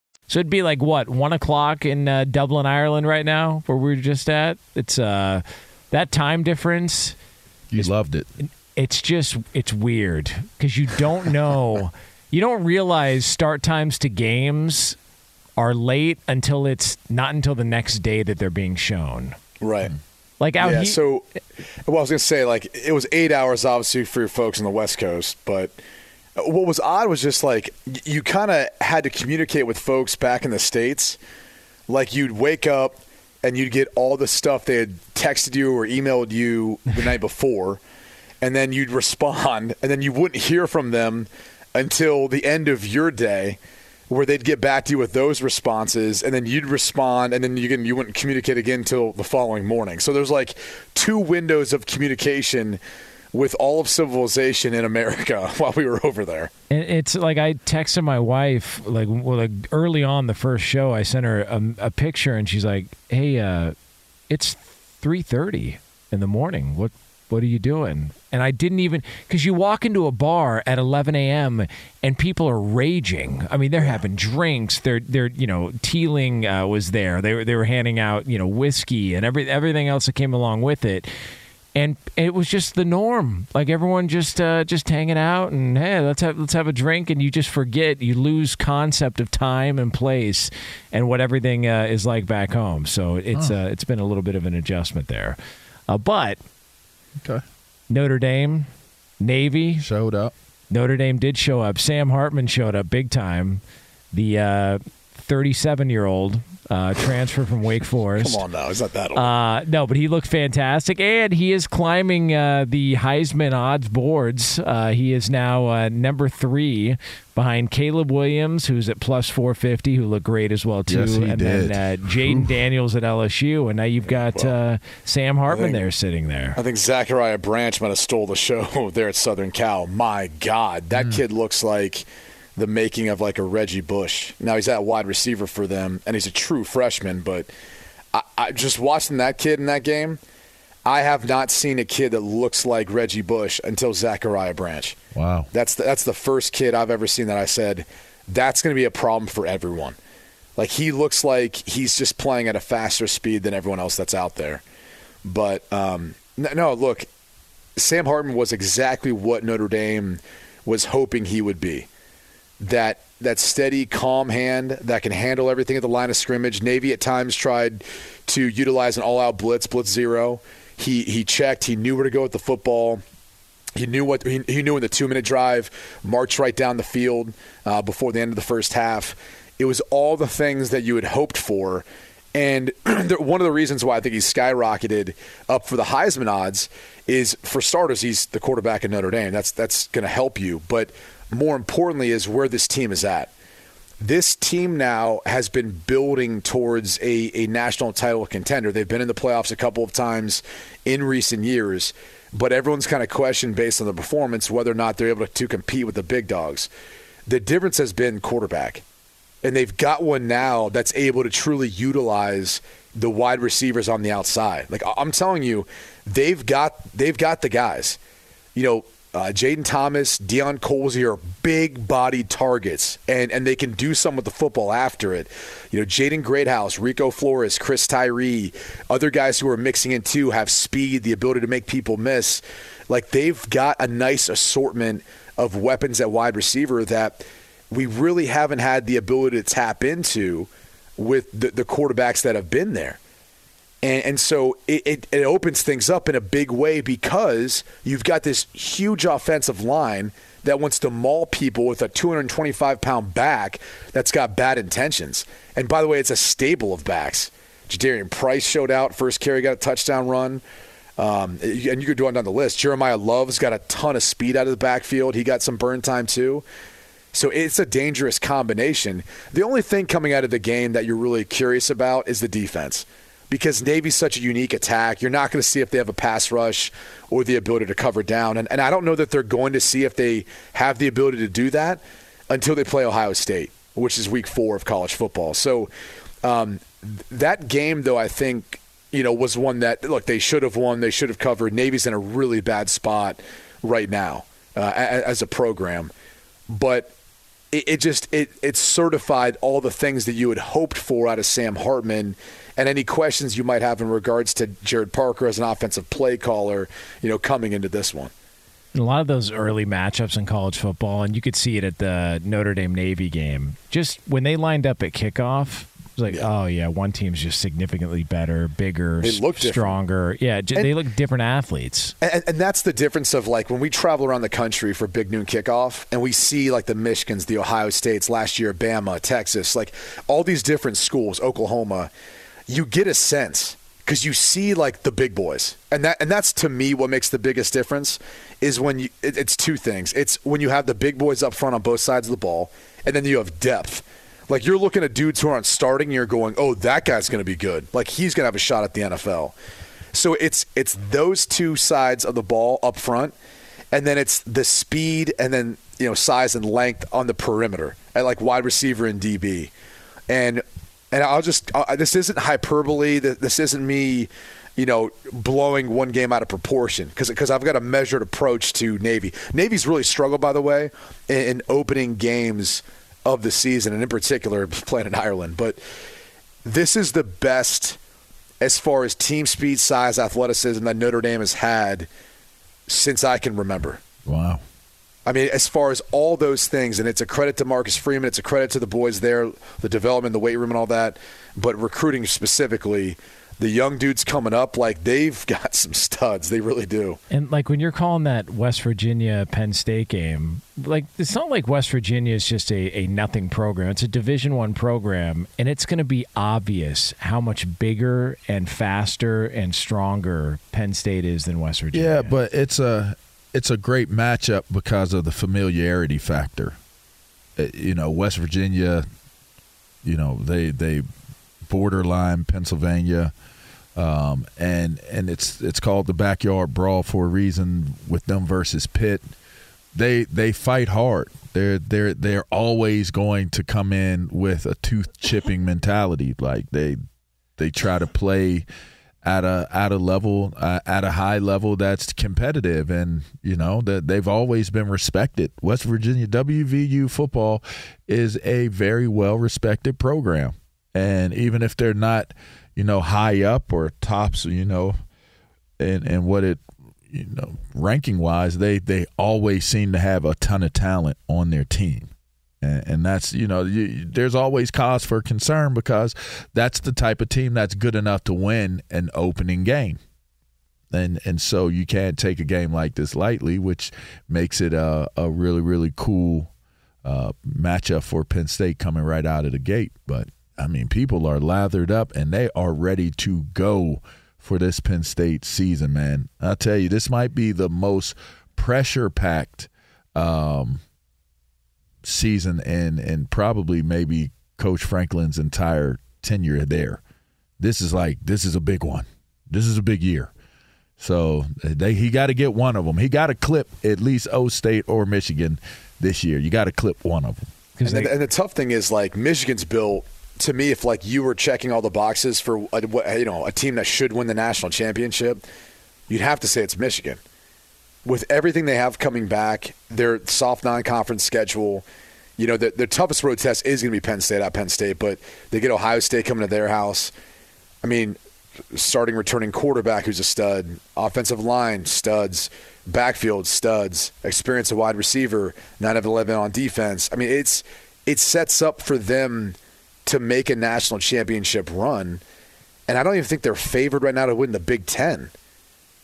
So it'd be like what one o'clock in uh, Dublin, Ireland, right now, where we are just at. It's uh, that time difference. You loved it. It's just it's weird because you don't know, you don't realize start times to games are late until it's not until the next day that they're being shown. Right. Like out yeah, he- so well, I was gonna say like it was eight hours obviously for your folks on the West Coast, but what was odd was just like you kind of had to communicate with folks back in the states. Like you'd wake up and you'd get all the stuff they had texted you or emailed you the night before, and then you'd respond, and then you wouldn't hear from them until the end of your day where they'd get back to you with those responses and then you'd respond and then you can you wouldn't communicate again until the following morning. So there's like two windows of communication with all of civilization in America while we were over there. And it's like I texted my wife like well like early on the first show I sent her a, a picture and she's like, "Hey, uh, it's three thirty in the morning. What what are you doing?" And I didn't even because you walk into a bar at eleven a.m. and people are raging. I mean, they're having drinks. They're they're you know Teeling uh, was there. They were they were handing out you know whiskey and every everything else that came along with it and it was just the norm. Like everyone just uh, just hanging out and hey, let's have let's have a drink, and you just forget, you lose concept of time and place and what everything uh, is like back home. So it's Oh. uh, it's been a little bit of an adjustment there, uh, but Okay. Notre Dame, Navy showed up. Notre Dame did show up. Sam Hartman showed up big time. The 37 year old uh, transfer from Wake Forest. Come on now, is that that old? Uh, no, but he looked fantastic, and he is climbing uh, the Heisman odds boards. Uh, he is now uh, number three behind Caleb Williams, who's at plus 450, who looked great as well too, Yes, he and did. then uh, Jayden Daniels at LSU, and now you've got uh, Sam Hartman think- there sitting there. I think Zachariah Branch might have stole the show there at Southern Cal. My God, that Hmm. kid looks like the making of like a Reggie Bush. Now he's at wide receiver for them, and he's a true freshman. But I, I just watching that kid in that game, I have not seen a kid that looks like Reggie Bush until Zachariah Branch. Wow. That's the, that's the first kid I've ever seen that I said that's going to be a problem for everyone. Like he looks like he's just playing at a faster speed than everyone else that's out there. But um, no, no, look, Sam Hartman was exactly what Notre Dame was hoping he would be. That that steady, calm hand that can handle everything at the line of scrimmage. Navy at times tried to utilize an all-out blitz, blitz zero. He he checked. He knew where to go with the football. He knew what he, he knew in the two-minute drive, marched right down the field uh, before the end of the first half. It was all the things that you had hoped for, and one of the reasons why I think he's skyrocketed up for the Heisman odds is, for starters, he's the quarterback at Notre Dame. That's that's going to help you, but more importantly, is where this team is at. This team now has been building towards a, a national title contender. They've been in the playoffs a couple of times in recent years, but everyone's kind of questioned based on the performance whether or not they're able to, to compete with the big dogs. The difference has been quarterback and they've got one now that's able to truly utilize the wide receivers on the outside. Like I'm telling you, they've got they've got the guys. You know, uh, Jaden Thomas, Deion Colzie are big body targets, and, and they can do something with the football after it. You know, Jaden Greathouse, Rico Flores, Chris Tyree, other guys who are mixing in too have speed, the ability to make people miss. Like they've got a nice assortment of weapons at wide receiver that we really haven't had the ability to tap into with the, the quarterbacks that have been there. And, and so it, it, it opens things up in a big way because you've got this huge offensive line that wants to maul people with a 225 pound back that's got bad intentions. And by the way, it's a stable of backs. Jadarian Price showed out, first carry, got a touchdown run. Um, and you could go on down the list. Jeremiyah Love's got a ton of speed out of the backfield. He got some burn time too. So it's a dangerous combination. The only thing coming out of the game that you're really curious about is the defense because Navy's such a unique attack. You're not going to see if they have a pass rush or the ability to cover down. And, and I don't know that they're going to see if they have the ability to do that until they play Ohio State, which is week four of college football. So um, that game, though, I think, you know, was one that, look, they should have won. They should have covered. Navy's in a really bad spot right now uh, as a program. But it, it just it, it certified all the things that you had hoped for out of Sam Hartman and any questions you might have in regards to Gerad Parker as an offensive play caller, you know, coming into this one. A lot of those early matchups in college football, and you could see it at the Notre Dame Navy game. Just when they lined up at kickoff, it was like, yeah. oh yeah, one team's just significantly better, bigger, they look stronger. Yeah, and, they look different athletes. And, and, that's the difference of like when we travel around the country for Big Noon Kickoff, and we see like the Michigans, the Ohio States, last year, Bama, Texas, like all these different schools, Oklahoma you get a sense because you see like the big boys, and that and that's to me what makes the biggest difference is when you. It, it's two things. It's when you have the big boys up front on both sides of the ball, and then you have depth. Like you're looking at dudes who aren't starting, and you're going, "Oh, that guy's going to be good. Like he's going to have a shot at the NFL." So it's it's those two sides of the ball up front, and then it's the speed and then you know size and length on the perimeter at like wide receiver and DB. And and I'll just uh, this isn't hyperbole. This isn't me, you know, blowing one game out of proportion because because I've got a measured approach to Navy. Navy's really struggled, by the way, in, in opening games of the season, and in particular playing in Ireland. But this is the best as far as team speed, size, athleticism that Notre Dame has had since I can remember. Wow. I mean, as far as all those things, and it's a credit to Marcus Freeman, it's a credit to the boys there, the development, the weight room, and all that. But recruiting specifically, the young dudes coming up, like they've got some studs. They really do. And like when you're calling that West Virginia Penn State game, like it's not like West Virginia is just a, a nothing program. It's a Division One program, and it's going to be obvious how much bigger and faster and stronger Penn State is than West Virginia. Yeah, but it's a it's a great matchup because of the familiarity factor. Uh, you know, West Virginia, you know, they they borderline Pennsylvania, um, and and it's it's called the backyard brawl for a reason with them versus Pitt. They they fight hard. They're they're they're always going to come in with a tooth chipping mentality. Like they they try to play at a at a level uh, at a high level that's competitive and you know that they've always been respected. West Virginia WVU football is a very well respected program. And even if they're not you know high up or tops you know and and what it you know ranking wise they they always seem to have a ton of talent on their team and, that's you know you, there's always cause for concern because that's the type of team that's good enough to win an opening game and and so you can't take a game like this lightly, which makes it a, a really really cool uh, matchup for Penn State coming right out of the gate. But I mean, people are lathered up and they are ready to go for this Penn State season, man. I tell you, this might be the most pressure packed um, season and and probably maybe Coach Franklin's entire tenure there. This is like this is a big one. This is a big year. So they he got to get one of them. He got to clip at least O State or Michigan this year. You got to clip one of them. And, they, the, and the tough thing is like Michigan's built to me. If like you were checking all the boxes for uh, a, you know a team that should win the national championship, you'd have to say it's Michigan with everything they have coming back, their soft non-conference schedule, you know, the, their toughest road test is going to be Penn State at Penn State, but they get Ohio State coming to their house. I mean, starting returning quarterback who's a stud, offensive line studs, backfield studs, experience a wide receiver, nine of eleven on defense. I mean, it's it sets up for them to make a national championship run, and I don't even think they're favored right now to win the Big Ten,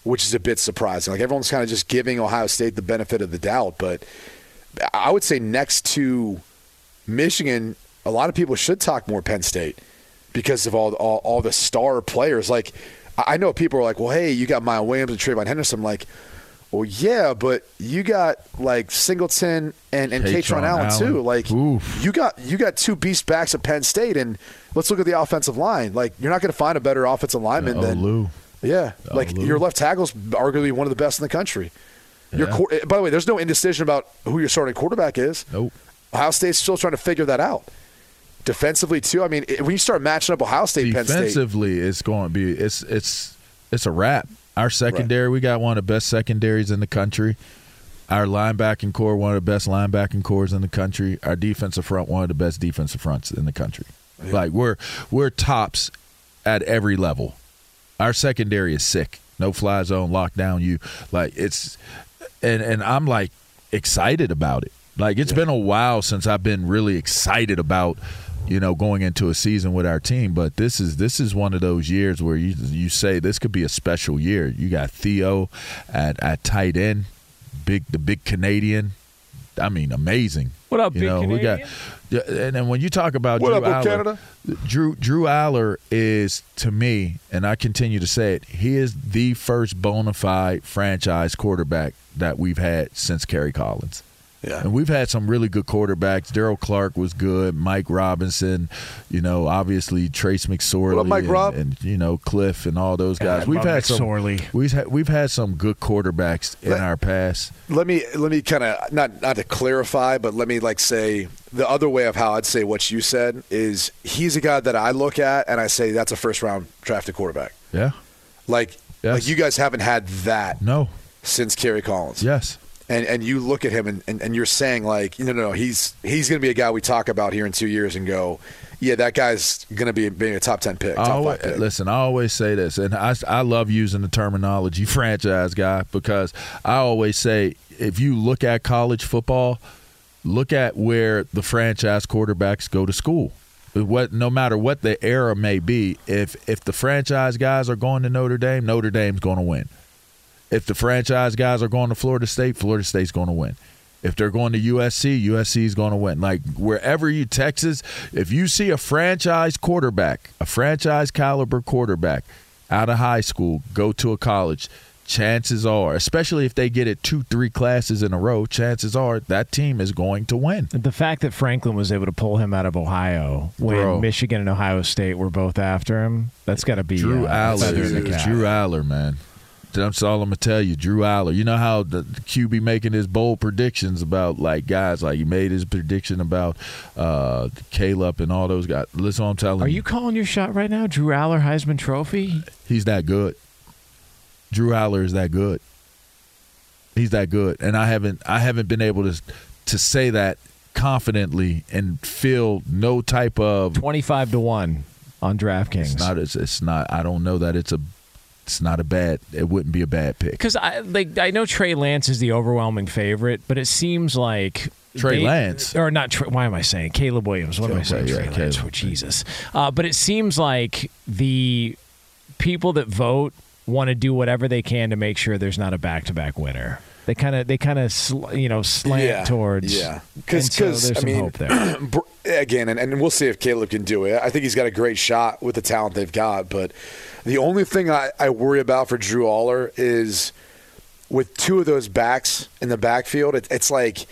which is a bit surprising. Like everyone's kind of just giving Ohio State the benefit of the doubt, but I would say next to Michigan, a lot of people should talk more Penn State because of all, all, all the star players. Like, I know people are like, well, hey, you got Miles Williams and TreVeyon Henderson. I'm like, well, yeah, but you got like Singleton and, and Kaytron Allen, Allen, too. Like, Oof. you got you got two beast backs at Penn State, and let's look at the offensive line. Like, you're not going to find a better offensive lineman uh, than Lou. Yeah, oh, like Lou. your left tackle's arguably one of the best in the country. Yeah. Your by the way, there's no indecision about who your starting quarterback is. Nope. Ohio State's still trying to figure that out. Defensively too. I mean, when you start matching up Ohio State, defensively, Penn State, it's going to be it's it's it's a wrap. Our secondary, right. we got one of the best secondaries in the country. Our linebacking core, one of the best linebacking cores in the country. Our defensive front, one of the best defensive fronts in the country. Yeah. Like we're we're tops at every level. Our secondary is sick. No fly zone, lockdown. You like it's, and and I'm like excited about it. Like it's yeah. been a while since I've been really excited about you know, going into a season with our team. But this is this is one of those years where you you say this could be a special year. You got Theo at at tight end, big the big Canadian. I mean, amazing. What up, you big know, Canadian? We got, and then when you talk about what Drew up, Allar, Canada? Drew Drew Allar is to me, and I continue to say it. He is the first bona fide franchise quarterback that we've had since Kerry Collins. Yeah. And we've had some really good quarterbacks. Daryll Clark was good. Mike Robinson, you know, obviously Trace McSorley, what up, Mike and, Rob? and you know Cliff and all those guys. God, we've had some. We've had we've had some good quarterbacks in Let- our past. let me let me kind of not not to clarify, but let me like say the other way of how I'd say what you said is he's a guy that I look at and I say that's a first round drafted quarterback. Yeah. Like Yes. like you guys haven't had that No. since Kerry Collins. Yes. And and you look at him and, and, and you're saying like, no, no, no, he's he's going to be a guy we talk about here in two years and go, yeah, that guy's going to be being a top ten pick, top always, five pick. listen, I always say this, and I, I love using the terminology franchise guy because I always say if you look at college football, look at where the franchise quarterbacks go to school. What no matter what the era may be, if if the franchise guys are going to Notre Dame, Notre Dame's going to win. If the franchise guys are going to Florida State, Florida State's going to win. If they're going to USC, USC is going to win. Like wherever you Texas, if you see a franchise quarterback, a franchise caliber quarterback out of high school, go to a college, chances are, especially if they get it two, three classes in a row, chances are that team is going to win. The fact that Franklin was able to pull him out of Ohio when Bro. Michigan and Ohio State were both after him, that's got to be Drew uh, Allar, in the cap. Drew Allar, man. That's all I'm gonna tell you, Drew Allar. You know how the, the QB making his bold predictions about like guys, like he made his prediction about uh, Caleb and all those guys. Listen, what I'm telling Are you, you calling your shot right now, Drew Allar Heisman Trophy? he's that good. Drew Allar is that good. He's that good, and I haven't I haven't been able to to say that confidently and feel no type of Twenty-five to one on DraftKings. It's not. It's, it's not. I don't know that it's a. It's not a bad. It wouldn't be a bad pick. Because I like I know Trey Lance is the overwhelming favorite, but it seems like Trey they- Lance. or not. Why am I saying Caleb Williams? What am I saying? Caleb, yeah, Trey Lance. Caleb. Oh, Jesus. Uh, but it seems like the people that vote want to do whatever they can to make sure there's not a back-to-back winner. They kind of they kind of sl- you know slant yeah, towards yeah and because so there's I some mean hope there. Again and, and we'll see if Caleb can do it. I think he's got a great shot with the talent they've got, but the only thing I, I worry about for Drew Allar is with two of those backs in the backfield. It, it's like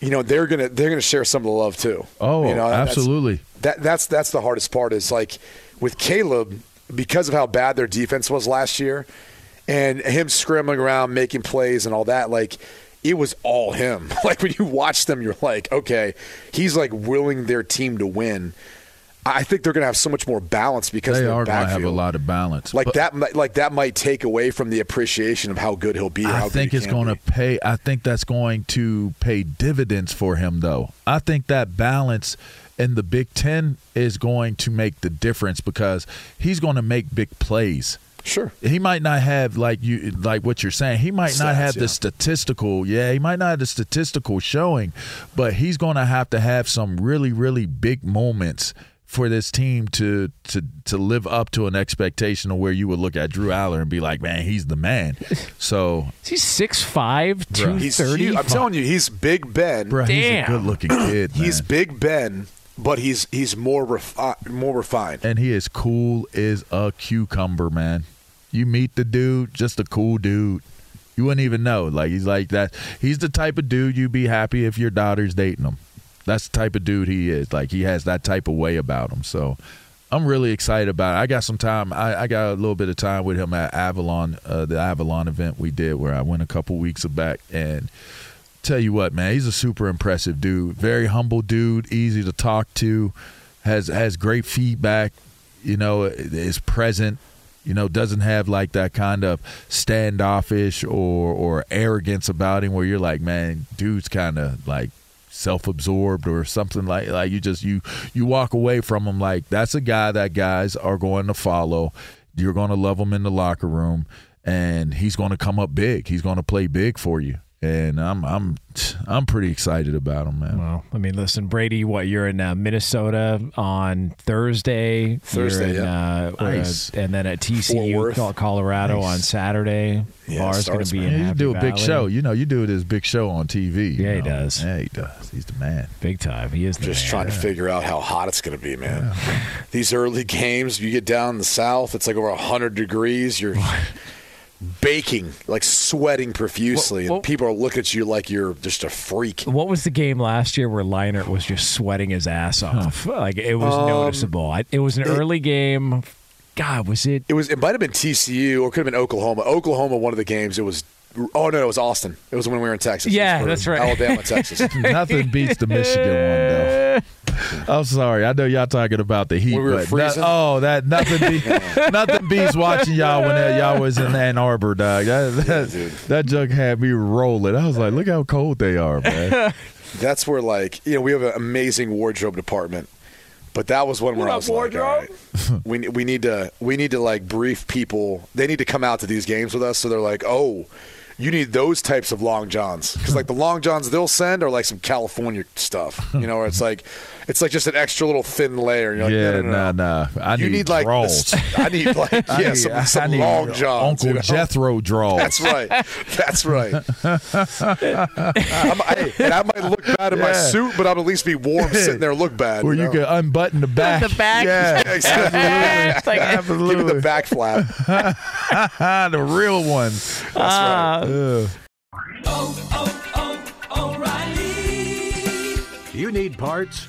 you know they're gonna they're gonna share some of the love too. Oh, you know, that's- absolutely. That that's that's the hardest part is like with Caleb because of how bad their defense was last year and him scrambling around making plays and all that like it was all him. Like when you watch them you're like, okay, he's like willing their team to win. I think they're going to have so much more balance because they are going to have a lot of balance. Like But that, might- like that might take away from the appreciation of how good he'll be. I think it's going to pay. I think that's going to pay dividends for him, though. I think that balance in the Big Ten is going to make the difference because he's going to make big plays. Sure. He might not have like you like what you're saying. He might not have yeah. the statistical. Yeah, he might not have the statistical showing, but he's going to have to have some really really big moments for this team to to to live up to an expectation of where you would look at Drew Allar and be like, man, he's the man. So He's 6'5", Bruh. 230. I'm telling you, he's Big Ben. Bruh, he's a Damn. good-looking kid, He's. Big Ben, but he's he's more refi- more refined. and he is cool as a cucumber, man. You meet the dude, just a cool dude. You wouldn't even know. Like he's like that. He's the type of dude you'd be happy if your daughter's dating him. That's the type of dude he is. Like he has that type of way about him. So I'm really excited about it. I got some time. I, I got a little bit of time with him at Avalon, uh, the Avalon event we did where I went a couple weeks back and tell you what, man, he's a super impressive dude. Very humble dude, easy to talk to, has has great feedback. You know, is present. You know, doesn't have like that kind of standoffish or or arrogance about him where you're like, man, dude's kind of like self-absorbed or something like like you just you you walk away from him like that's a guy that guys are going to follow. You're going to love him in the locker room and he's going to come up big. He's going to play big for you. And I'm I'm I'm pretty excited about him, man. Well, I mean, listen, Brady, what you're in uh, Minnesota on Thursday, Thursday, You're in, yeah. uh, Nice. uh, and then at Fort TCU, Colorado Nice. on Saturday. Yeah, Bar's going to be man. in you Happy do a big show. You know, you do this big show on TV. you Yeah, he does. Yeah, he does. He's the man. big time. He is the Just man. trying to figure out how hot it's going to be, man. These early games, you get down in the south, it's like over 100 degrees. You're baking, like sweating profusely, Well- well- and people are looking at you like you're just a freak. What was the game last year where Leinart was just sweating his ass off? Like it was Um, noticeable. I, it was an it- early game. God, was it? It was. It might have been TCU or it could have been Oklahoma. Oklahoma, one of the games. It was. Oh no, it was Austin. It was when we were in Texas. Yeah, that's right. Alabama, Texas. Nothing beats the Michigan one though. I'm sorry. I know y'all talking about the heat, When we were but freezing? that- oh, that nothing beats nothing beats watching y'all when that, y'all was in Ann Arbor, dog. That that, dude. that jug had me rolling. I was like, look how cold they are, man. That's where like you know we have an amazing wardrobe department, but that was one where I was like, all right, we we need to we need to like brief people. They need to come out to these games with us, so they're like, oh. You need those types of long johns because, like, the long johns they'll send are like some California stuff, you know, where it's like, it's like just an extra little thin layer. You're like, yeah, no, no, no, nah, nah. I you need, need like, this- I need like, yeah, need, some, I some need long johns. Uncle you know? Jethro draws. That's right. That's right. I'm, and I might look bad in my suit, but I'll at least be warm sitting there, look bad. Where you know? can unbutton the back. The back. Yeah, exactly. absolutely. Give me absolutely. the back flap. the real ones. That's right. Ah. Ugh. Oh, oh, oh, O'Reilly. You need parts?